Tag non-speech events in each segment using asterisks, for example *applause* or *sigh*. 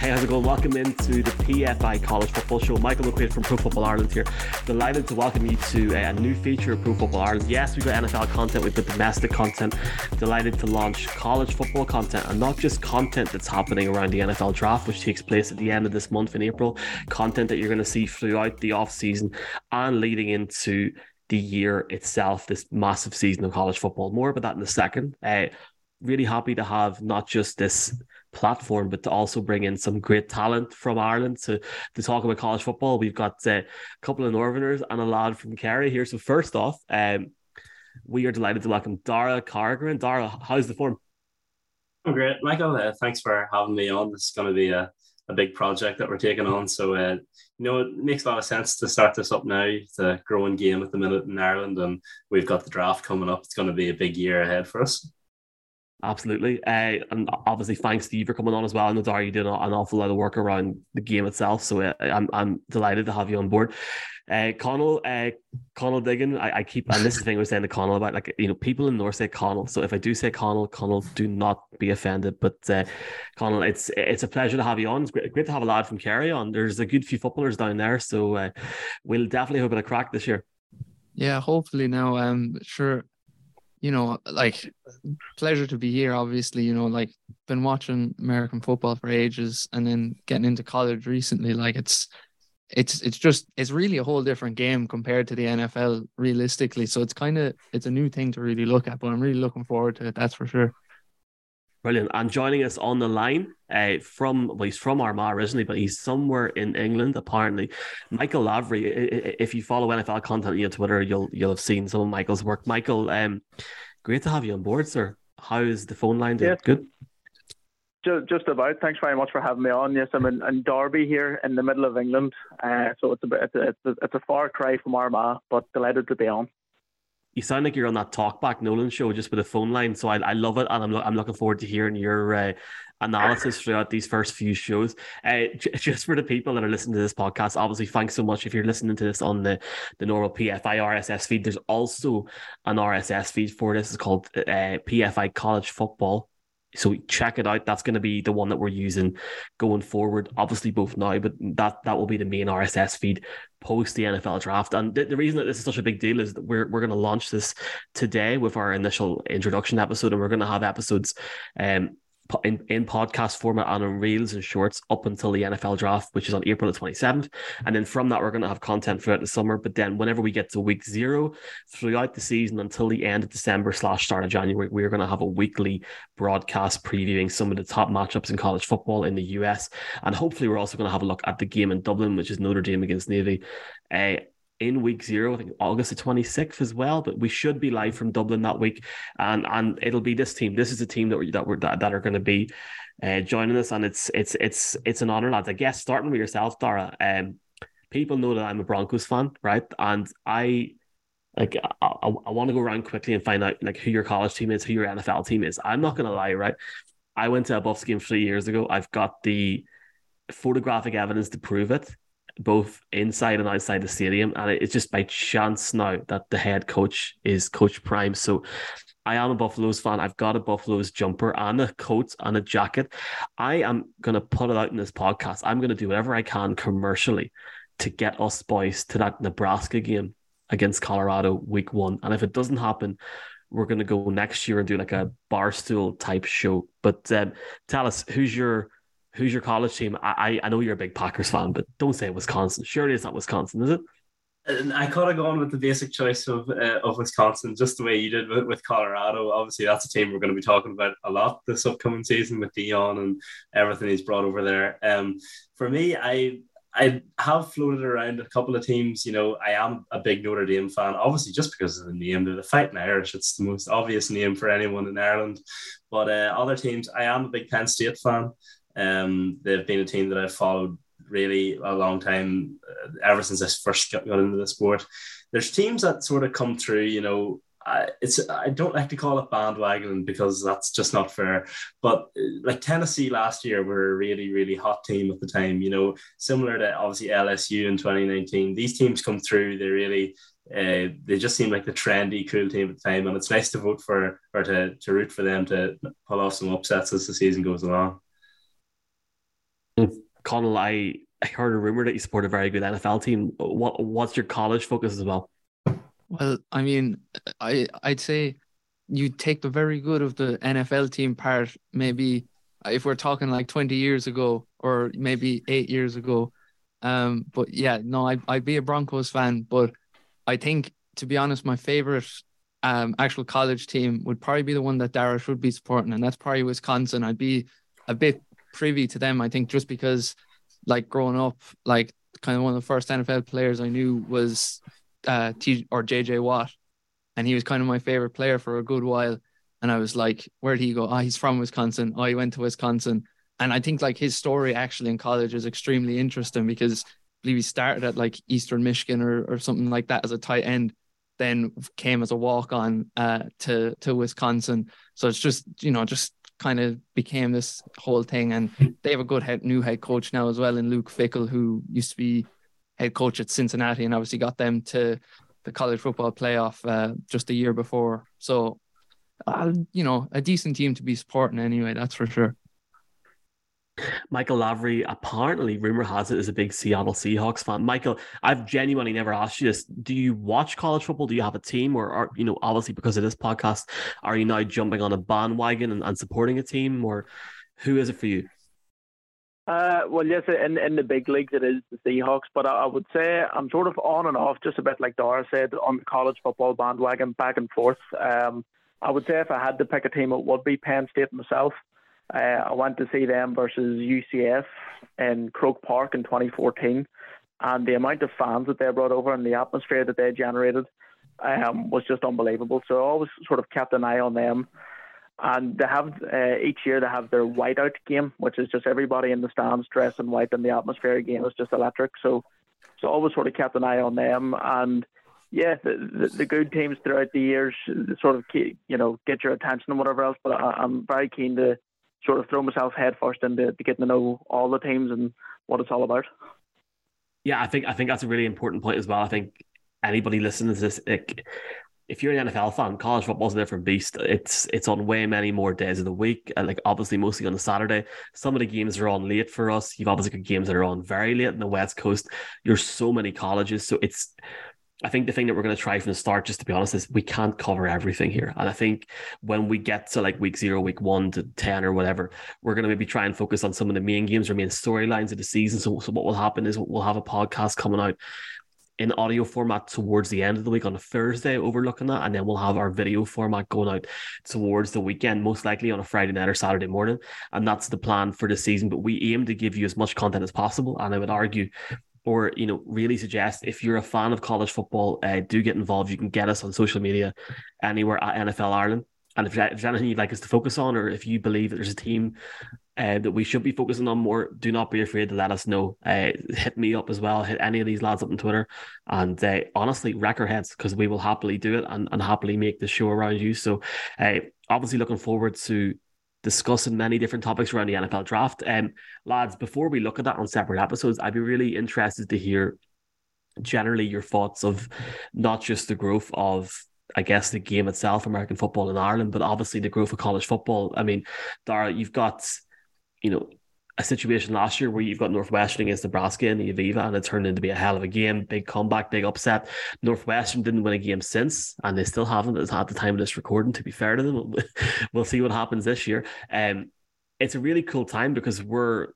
Hey, how's it going? Welcome into the PFI College Football Show. Michael McQuaid from Pro Football Ireland here. Delighted to welcome you to a new feature of Pro Football Ireland. Yes, we've got NFL content, we've got domestic content. Delighted to launch college football content and not just content that's happening around the NFL draft, which takes place at the end of this month in April. Content that you're going to see throughout the off season and leading into the year itself, this massive season of college football. More about that in a second. Uh, really happy to have not just this platform, but to also bring in some great talent from Ireland to, to talk about college football. We've got uh, a couple of Northerners and a lad from Kerry here. So first off, um, we are delighted to welcome Dara Cargren. Dara, how's the form? Oh, great, Michael. Uh, thanks for having me on. This is going to be a, a big project that we're taking on. So, uh, you know, it makes a lot of sense to start this up now. It's a growing game at the minute in Ireland, and we've got the draft coming up. It's going to be a big year ahead for us. Absolutely. Uh, and obviously, thanks to you for coming on as well. I know, Dar, you did an awful lot of work around the game itself. So uh, I'm, I'm delighted to have you on board. Uh, Connell, uh, Connell Diggin, I, I keep, and this is the thing was saying to Connell about, like, you know, people in North say Connell. So if I do say Connell, Connell, do not be offended. But uh, Connell, it's it's a pleasure to have you on. It's great, great to have a lad from Kerry on. There's a good few footballers down there. So uh, we'll definitely hope it a crack this year. Yeah, hopefully now. Um, sure you know, like pleasure to be here. Obviously, you know, like been watching American football for ages, and then getting into college recently. Like it's, it's, it's just, it's really a whole different game compared to the NFL, realistically. So it's kind of, it's a new thing to really look at. But I'm really looking forward to it. That's for sure. Brilliant. And joining us on the line uh, from, well, he's from Armagh originally, but he's somewhere in England, apparently. Michael Lavery, if you follow NFL content on Twitter, you'll you'll have seen some of Michael's work. Michael, um, great to have you on board, sir. How is the phone line doing? Yes. Good? Just, just about. Thanks very much for having me on. Yes, I'm in, in Derby here in the middle of England. Uh, so it's a, bit, it's, a, it's a far cry from Armagh, but delighted to be on you sound like you're on that Talkback Nolan show just with a phone line. So I, I love it, and I'm lo- I'm looking forward to hearing your uh, analysis throughout these first few shows. Uh, j- just for the people that are listening to this podcast, obviously, thanks so much if you're listening to this on the the normal PFI RSS feed. There's also an RSS feed for this. It's called uh, PFI College Football. So check it out. That's going to be the one that we're using going forward. Obviously, both now, but that that will be the main RSS feed post the NFL draft. And the, the reason that this is such a big deal is that we're we're going to launch this today with our initial introduction episode, and we're going to have episodes um in, in podcast format and on reels and shorts up until the NFL draft, which is on April the 27th. And then from that, we're going to have content throughout the summer. But then whenever we get to week zero throughout the season until the end of December slash start of January, we're going to have a weekly broadcast previewing some of the top matchups in college football in the US. And hopefully, we're also going to have a look at the game in Dublin, which is Notre Dame against Navy. Uh, in week zero, I think August the 26th as well. But we should be live from Dublin that week, and and it'll be this team. This is a team that we that we're that, that are going to be uh, joining us, and it's it's it's it's an honor, lads. I guess starting with yourself, Dara. Um, people know that I'm a Broncos fan, right? And I like I, I, I want to go around quickly and find out like who your college team is, who your NFL team is. I'm not gonna lie, right? I went to a Buffs game three years ago. I've got the photographic evidence to prove it both inside and outside the stadium. And it's just by chance now that the head coach is Coach Prime. So I am a Buffaloes fan. I've got a Buffaloes jumper and a coat and a jacket. I am going to put it out in this podcast. I'm going to do whatever I can commercially to get us boys to that Nebraska game against Colorado week one. And if it doesn't happen, we're going to go next year and do like a barstool type show. But um, tell us, who's your who's your college team? I I know you're a big Packers fan, but don't say Wisconsin. Surely it's not Wisconsin, is it? And I could have gone with the basic choice of uh, of Wisconsin, just the way you did with, with Colorado. Obviously, that's a team we're going to be talking about a lot this upcoming season with Deion and everything he's brought over there. Um, for me, I I have floated around a couple of teams. You know, I am a big Notre Dame fan, obviously just because of the name. They're the Fighting Irish. It's the most obvious name for anyone in Ireland. But uh, other teams, I am a big Penn State fan. Um, they've been a team that I've followed really a long time, uh, ever since I first got, got into the sport. There's teams that sort of come through, you know, I, it's I don't like to call it bandwagon because that's just not fair. But uh, like Tennessee last year were a really really hot team at the time. You know, similar to obviously LSU in 2019. These teams come through. They really uh, they just seem like the trendy cool team at the time, and it's nice to vote for or to to root for them to pull off some upsets as the season goes along. Connell, I, I heard a rumor that you support a very good NFL team. What what's your college focus as well? Well, I mean, I I'd say you take the very good of the NFL team part. Maybe if we're talking like twenty years ago or maybe eight years ago. Um, but yeah, no, I I'd be a Broncos fan, but I think to be honest, my favorite um actual college team would probably be the one that Dara should be supporting, and that's probably Wisconsin. I'd be a bit privy to them, I think, just because like growing up, like kind of one of the first NFL players I knew was uh T or JJ Watt, and he was kind of my favorite player for a good while. And I was like, where did he go? Oh, he's from Wisconsin. Oh, he went to Wisconsin. And I think like his story actually in college is extremely interesting because I believe he started at like Eastern Michigan or, or something like that as a tight end, then came as a walk on uh, to to Wisconsin. So it's just you know just kind of became this whole thing. And they have a good head, new head coach now as well in Luke Fickell, who used to be head coach at Cincinnati and obviously got them to the college football playoff uh, just a year before. So, uh, you know, a decent team to be supporting anyway, that's for sure. Michael Lavery, apparently, rumor has it, is a big Seattle Seahawks fan. Michael, I've genuinely never asked you this. Do you watch college football? Do you have a team? Or, are, you know, obviously because of this podcast, are you now jumping on a bandwagon and, and supporting a team? Or who is it for you? Uh, well, yes, in in the big leagues it is the Seahawks, but I, I, would say I'm sort of on and off, just a bit like Dara said, on the college football bandwagon, back and forth. Um, I would say if I had to pick a team, it would be Penn State myself. Uh, I went to see them versus UCF in Croke Park in 2014, and the amount of fans that they brought over and the atmosphere that they generated um, was just unbelievable. So I always sort of kept an eye on them. And they have uh, each year they have their whiteout game, which is just everybody in the stands dressed in white, and the atmosphere again is just electric. So, so I always sort of kept an eye on them, and yeah, the, the, the good teams throughout the years sort of you know get your attention and whatever else. But I, I'm very keen to sort of throw myself headfirst into to getting to know all the teams and what it's all about. Yeah, I think I think that's a really important point as well. I think anybody listening to this, like, if you're an NFL fan, college football's a different beast. It's it's on way many more days of the week, and like obviously mostly on a Saturday. Some of the games are on late for us. You've obviously got games that are on very late in the West Coast. There's so many colleges, so it's I think the thing that we're going to try from the start, just to be honest, is we can't cover everything here. And I think when we get to like week zero, week one to 10 or whatever, we're going to maybe try and focus on some of the main games or main storylines of the season. So, so what will happen is we'll have a podcast coming out in audio format towards the end of the week on a Thursday, overlooking that. And then we'll have our video format going out towards the weekend, most likely on a Friday night or Saturday morning. And that's the plan for the season. But we aim to give you as much content as possible. And I would argue or you know really suggest if you're a fan of college football uh, do get involved. You can get us on social media anywhere at nfl ireland. And if, there's anything you'd like us to focus on or if you believe that there's a team uh, that we should be focusing on more do not be afraid to let us know. Uh, hit me up as well. Hit any of these lads up on twitter. And uh, honestly wreck our heads because we will happily do it and, and happily make the show around you. So uh, obviously looking forward to discussing many different topics around the NFL draft. Um, lads, before we look at that on separate episodes, I'd be really interested to hear generally your thoughts of not just the growth of I guess the game itself, American football in Ireland, but obviously the growth of college football. I mean, Dara, you've got, you know, a situation last year where you've got Northwestern against Nebraska in the Aviva, and it turned into be a hell of a game, big comeback, big upset. Northwestern didn't win a game since, and they still haven't at the time of this recording. To be fair to them, *laughs* we'll see what happens this year. Um, it's a really cool time because we're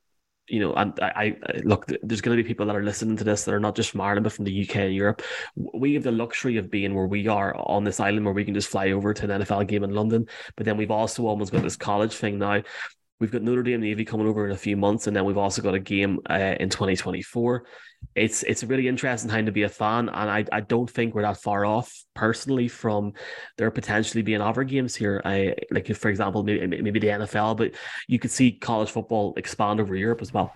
you know, and I, I look, there's going to be people that are listening to this that are not just from Ireland, but from the UK and Europe. We have the luxury of being where we are on this island where we can just fly over to an NFL game in London. But then we've also almost got this college thing now We've got Notre Dame Navy coming over in a few months, and then we've also got a game uh, in 2024. It's it's a really interesting time to be a fan, and I, I don't think we're that far off personally from there potentially being other games here. I like for example maybe, maybe the NFL, but you could see college football expand over Europe as well.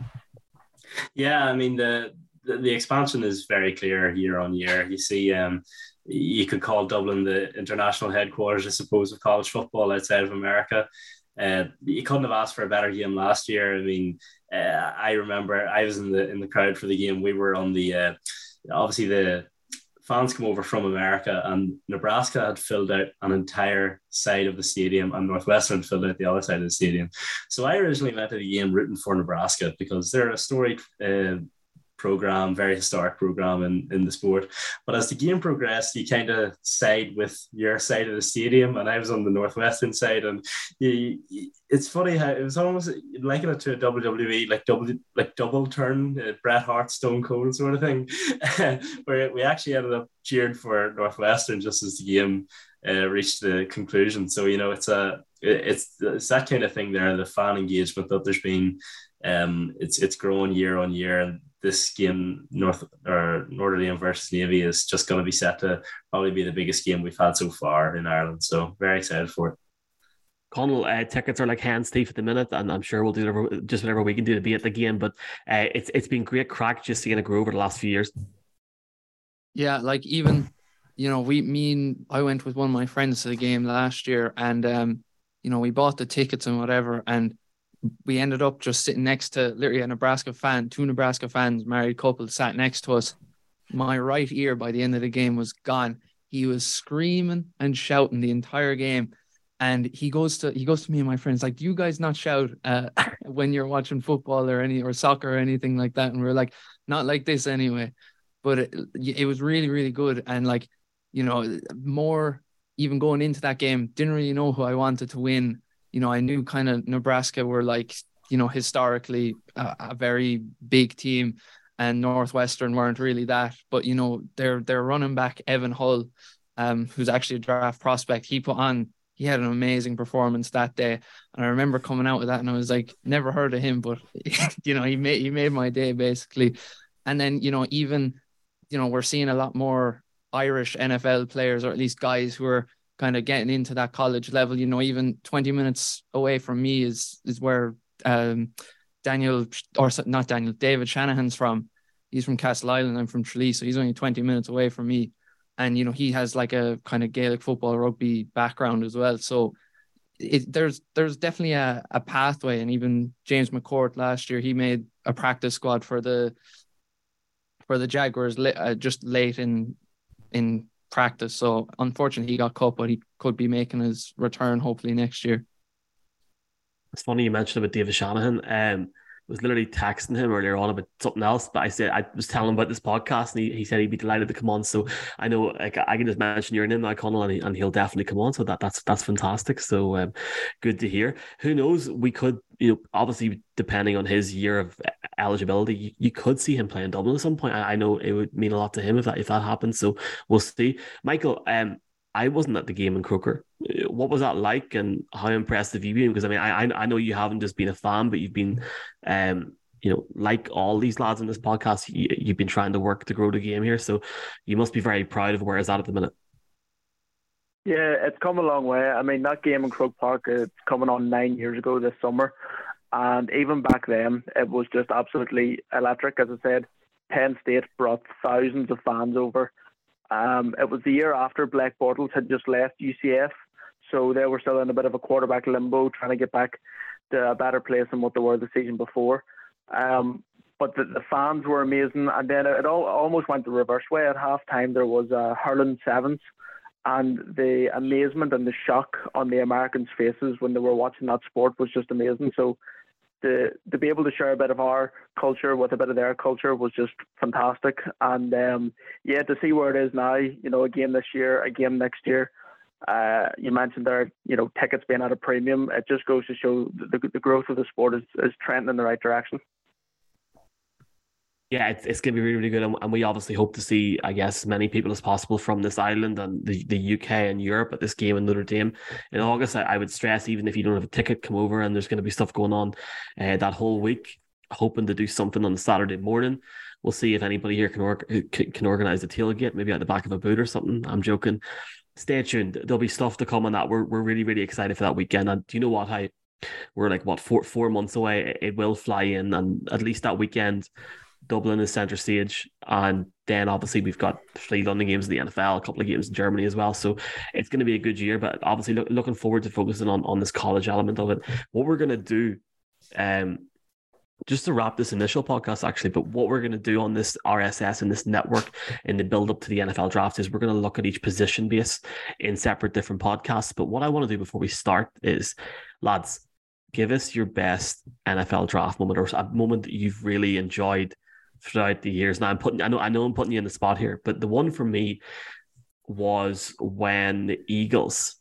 Yeah, I mean the the, the expansion is very clear year on year. You see, um, you could call Dublin the international headquarters, I suppose, of college football outside of America. Uh, you couldn't have asked for a better game last year. I mean, uh, I remember I was in the in the crowd for the game. We were on the uh, obviously the fans come over from America, and Nebraska had filled out an entire side of the stadium, and Northwestern filled out the other side of the stadium. So I originally went to the game rooting for Nebraska because they're a storied uh, program, very historic program in, in the sport. But as the game progressed, you kind of side with your side of the stadium, and I was on the northwestern side. And you, you, it's funny how it was almost liking it to a WWE like double like double turn, uh, Bret Hart, Stone Cold sort of thing, *laughs* where we actually ended up cheered for Northwestern just as the game uh, reached the conclusion. So you know, it's a it's it's that kind of thing there. The fan engagement that there's been um, it's it's growing year on year, and this game North or Notre Dame versus Navy is just going to be set to probably be the biggest game we've had so far in Ireland. So very excited for it. Connell, uh, tickets are like hands thief at the minute, and I'm sure we'll do whatever, just whatever we can do to be at the game. But uh, it's it's been great crack just seeing it grow over the last few years. Yeah, like even you know, we mean I went with one of my friends to the game last year, and um, you know, we bought the tickets and whatever, and we ended up just sitting next to literally a Nebraska fan, two Nebraska fans, married couple, sat next to us. My right ear by the end of the game was gone. He was screaming and shouting the entire game. And he goes to he goes to me and my friends like, "Do you guys not shout uh, *laughs* when you're watching football or any or soccer or anything like that?" And we are like, "Not like this anyway." But it, it was really really good and like, you know, more even going into that game, didn't really know who I wanted to win you know, I knew kind of Nebraska were like, you know, historically a, a very big team, and Northwestern weren't really that. But you know, their their running back Evan Hull, um, who's actually a draft prospect, he put on he had an amazing performance that day. And I remember coming out with that and I was like, never heard of him, but *laughs* you know, he made he made my day basically. And then, you know, even, you know, we're seeing a lot more Irish NFL players, or at least guys who are kind of getting into that college level. You know, even 20 minutes away from me is is where um, Daniel or not Daniel David Shanahan's from. He's from Castleisland. I'm from Tralee, so he's only 20 minutes away from me. And you know, he has like a kind of Gaelic football rugby background as well. So it, there's there's definitely a, a pathway. And even James McCourt last year, he made a practice squad for the for the Jaguars uh, just late in in practice. So unfortunately, he got cut, but he could be making his return hopefully next year. It's funny you mentioned about David Shanahan. Um, was literally texting him earlier on about something else, but I said I was telling him about this podcast, and he, he said he'd be delighted to come on. So I know like I can just mention your name now, Connell, and, he, and he'll definitely come on. So that that's that's fantastic. So um, good to hear. Who knows? We could, you know, obviously depending on his year of eligibility, you, you could see him playing Dublin at some point. I, I know it would mean a lot to him if that if that happens. So we'll see. Michael, um, I wasn't at the game in Croker. What was that like, and how impressed have you been? Because I mean, I I know you haven't just been a fan, but you've been, um, you know, like all these lads in this podcast, you, you've been trying to work to grow the game here. So you must be very proud of where it's at at the minute. Yeah, it's come a long way. I mean, that game in Croke Park, it's coming on nine years ago this summer. And even back then, it was just absolutely electric. As I said, Penn State brought thousands of fans over. Um, it was the year after Blake Bortles had just left UCF, so they were still in a bit of a quarterback limbo, trying to get back to a better place than what they were the season before. Um, but the, the, fans were amazing, and then it all almost went the reverse way. At halftime, there was a hurling sevens, and the amazement and the shock on the Americans' faces when they were watching that sport was just amazing. So to to be able to share a bit of our culture with a bit of their culture was just fantastic. And um, yeah, to see where it is now, you know, a game this year, a game next year. Uh, you mentioned there, you know, tickets being at a premium. It just goes to show the, the growth of the sport is, is trending in the right direction yeah, it's, it's going to be really, really good. And, we obviously hope to see, I guess, as many people as possible from this island and the, the UK and Europe at this game in Notre Dame in August. I, I would stress, even if you don't have a ticket, come over and there's going to be stuff going on uh, that whole week. Hoping to do something on the Saturday morning. We'll see if anybody here can, or- can organize a tailgate, maybe at the back of a boot or something. I'm joking. Stay tuned. There'll be stuff to come on that. We're, we're really, really excited for that weekend. And do you know what? I we're like what four four months away. It will fly in, and at least that weekend Dublin is centre stage, and then obviously we've got three London games in the NFL, a couple of games in Germany as well. So it's going to be a good year. But obviously, look, looking forward to focusing on on this college element of it. What we're going to do, um, just to wrap this initial podcast, actually, but what we're going to do on this RSS and this network in the build up to the NFL draft is we're going to look at each position base in separate different podcasts. But what I want to do before we start is, lads, give us your best NFL draft moment or a moment that you've really enjoyed throughout the years. Now I'm putting, I know, I know I'm putting you in the spot here, but the one for me was when the Eagles,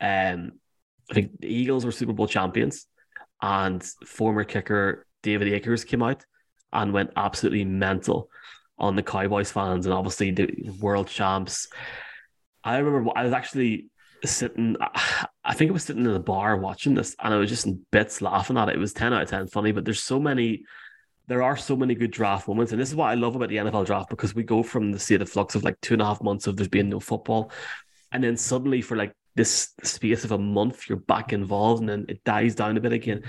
um, I think the Eagles were Super Bowl champions, and former kicker David Akers came out and went absolutely mental on the Cowboys fans and obviously the world champs. I remember I was actually sitting, I think I was sitting in a bar watching this and I was just in bits laughing at it. It was 10 out of 10 funny, but there's so many, there are so many good draft moments. And this is what I love about the NFL draft because we go from the state of flux of like two and a half months of there's no football. And then suddenly for like this space of a month, you're back involved and then it dies down a bit again.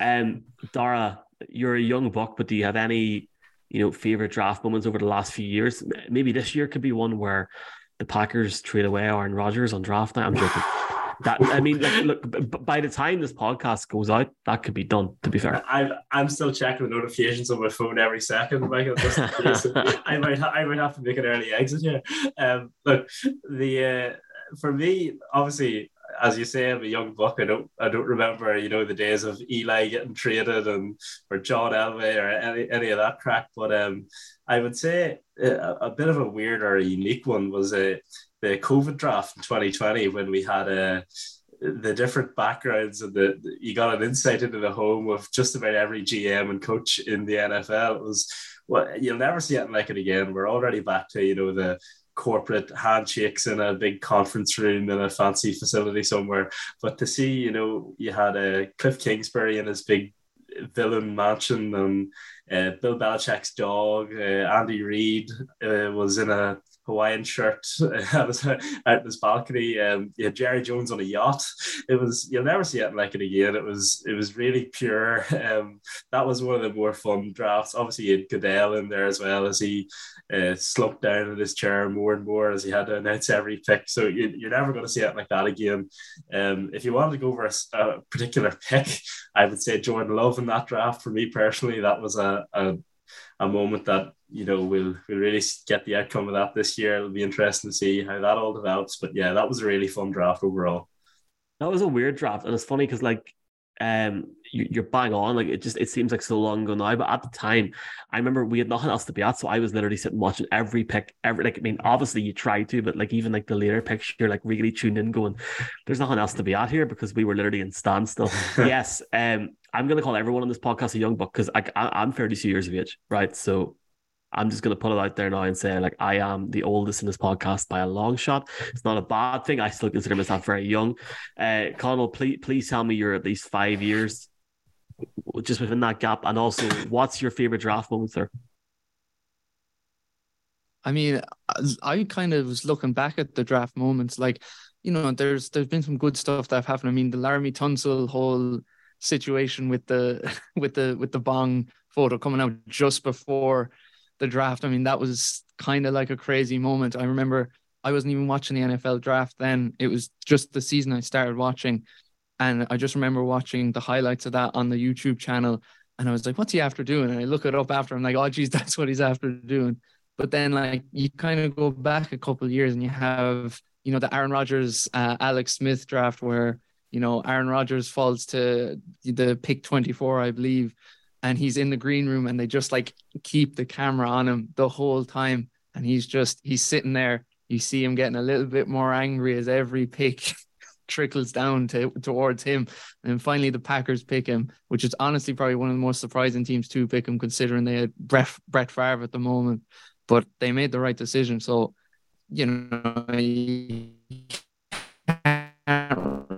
Um, Dara, you're a young buck, but do you have any, you know, favorite draft moments over the last few years? Maybe this year could be one where the Packers trade away Aaron Rodgers on draft night. I'm joking. That I mean, like, look, by the time this podcast goes out, that could be done. To be fair, I'm I'm still checking the notifications on my phone every second, Michael. Just *laughs* I might ha- I might have to make an early exit here. Um, look, the uh, for me, obviously, as you say, I'm a young buck. I don't I don't remember, you know, the days of Eli getting traded and or John Elway or any, any of that crack. But um, I would say a, a bit of a weird or a unique one was a uh, the COVID draft in 2020 when we had a uh, the different backgrounds and the, you got an insight into the home of just about every GM and coach in the NFL. It was well, you'll never see it like it again. We're already back to you know the corporate handshakes in a big conference room in a fancy facility somewhere. But to see, you know, you had a uh, Cliff Kingsbury in his big villain mansion and uh, Bill Belichick's dog, uh, Andy Reid uh, was in a Hawaiian shirt *laughs* out in his balcony. Um, you had Jerry Jones on a yacht. It was you'll never see it like it again. It was it was really pure. *laughs* Um, that was one of the more fun drafts. Obviously, you had Goodell in there as well as he uh, slumped down in his chair more and more as he had to announce every pick. So you, are never going to see it like that again. Um, if you wanted to go for a, a, particular pick, I would say Jordan Love in that draft. For me personally, that was a, a a moment that you know we'll we'll really get the outcome of that this year. It'll be interesting to see how that all develops. But yeah, that was a really fun draft overall. That was a weird draft, and it's funny because like um you, are bang on like it just it seems like so long ago now but at the time i remember we had nothing else to be at so i was literally sitting watching every pick every like i mean obviously you try to but like even like the later picture you're like really tuned in going there's nothing else to be at here because we were literally in standstill *laughs* yes um i'm gonna call everyone on this podcast a young buck because I, I i'm 32 years of age right so I'm just going to put it out there now and say, like, I am the oldest in this podcast by a long shot. It's not a bad thing. I still consider myself very young. Uh, Connell, please, please tell me you're at least five years just within that gap. And also, what's your favorite draft moment, sir? I mean, I kind of was looking back at the draft moments. Like, you know, there's there's been some good stuff that have happened. I mean, the Laremy Tunsil whole situation with the *laughs* with the with the bong photo coming out just before the draft. I mean, that was kind of like a crazy moment. I remember I wasn't even watching the NFL draft then. It was just the season I started watching. And I just remember watching the highlights of that on the YouTube channel. And I was like, what's he after doing? And I look it up after. I'm like, oh, geez, *laughs* that's what he's after doing. But then, like, you kind of go back a couple years and you have, you know, the Aaron Rodgers, uh, Alex Smith draft where, you know, Aaron Rodgers falls to the pick 24, I believe and he's in the green room and they just like keep the camera on him the whole time. And he's just he's sitting there. You see him getting a little bit more angry as every pick *laughs* trickles down to towards him. And finally the Packers pick him which is honestly probably one of the most surprising teams to pick him considering they had Brett, Brett Favre at the moment. But they made the right decision. So you know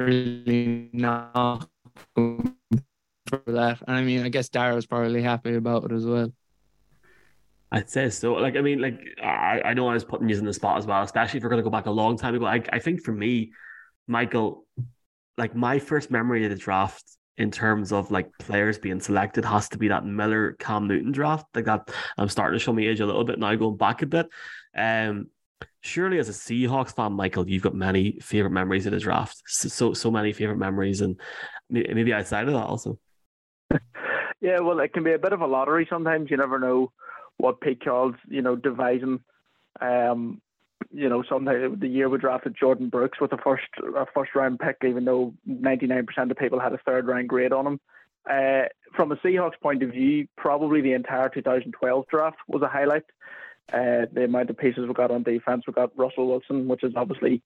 really knock for that. And I mean, I guess Dara's probably happy about it as well. I'd say so. Like, I mean, like, I, I know I was putting you in the spot as well, especially if we're going to go back a long time ago. I, I think for me, Michael, like, my first memory of the draft in terms of like players being selected has to be that Miller Cam Newton draft. Like, that I'm starting to show my age a little bit now, going back a bit. Um, surely as a Seahawks fan, Michael, you've got many favorite memories of the draft. So, so, so many favorite memories, and maybe outside of that also *laughs* Yeah, well, it can be a bit of a lottery sometimes. You never know what Pete Carroll's, you know, devising. Um, you know, sometimes the year we drafted Jordyn Brooks with a first a first round pick, even though 99% of people had a third round grade on him. Uh, from a Seahawks point of view, probably the entire 2012 draft was a highlight. Uh, the amount of pieces we got on defense, we got Russell Wilson, which is obviously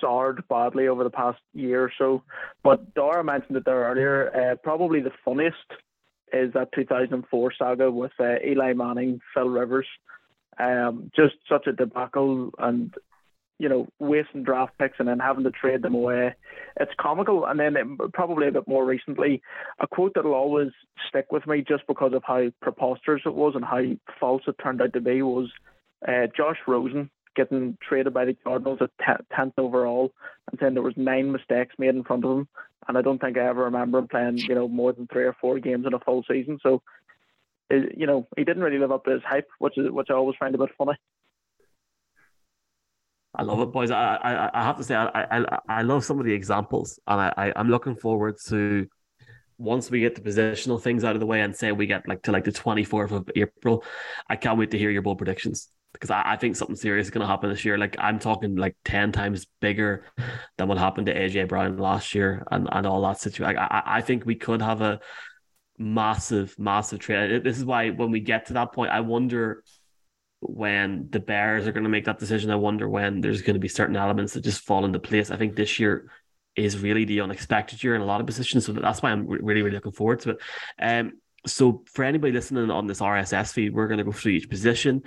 soured badly over the past year or so. But Dara mentioned it there earlier. Uh, probably the funniest is that 2004 saga with uh, Eli Manning, Phil Rivers. Um, just such a debacle, and you know, wasting draft picks and then having to trade them away. It's comical. And then it, probably a bit more recently, a quote that'll always stick with me just because of how preposterous it was and how false it turned out to be was uh, Josh Rosen getting traded by the Cardinals at 10th overall and saying there was nine mistakes made in front of him. And I don't think I ever remember him playing, you know, more than three or four games in a full season. So, you know, he didn't really live up to his hype, which is which I always find a bit funny. I love it, boys. I I, I have to say I, I I love some of the examples, and I, I I'm looking forward to once we get the positional things out of the way and say we get like to like the 24th of April. I can't wait to hear your bold predictions because I, I think something serious is going to happen this year. Like I'm talking like 10 times bigger than what happened to AJ Brown last year and, and all that situation. I, I think we could have a massive, massive trade. This is why when we get to that point, I wonder when the Bears are going to make that decision. I wonder when there's going to be certain elements that just fall into place. I think this year is really the unexpected year in a lot of positions. So that's why I'm really, really looking forward to it. Um, so for anybody listening on this RSS feed, we're going to go through each position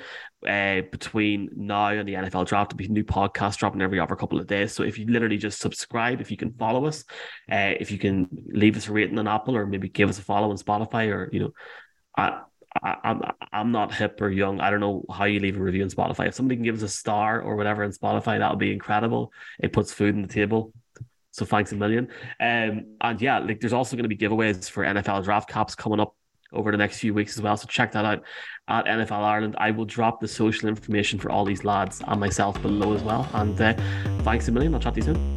uh, between now and the NFL draft. There'll be new podcast dropping every other couple of days. So if you literally just subscribe, if you can follow us, uh, if you can leave us a rating on Apple or maybe give us a follow on Spotify or, you know, I, I, I'm, I'm not hip or young. I don't know how you leave a review on Spotify. If somebody can give us a star or whatever on Spotify, that would be incredible. It puts food on the table. So thanks a million. Um, and yeah, like there's also going to be giveaways for NFL draft caps coming up over the next few weeks as well. So check that out at NFL Ireland. I will drop the social information for all these lads and myself below as well. And uh, thanks a million. I'll chat to you soon.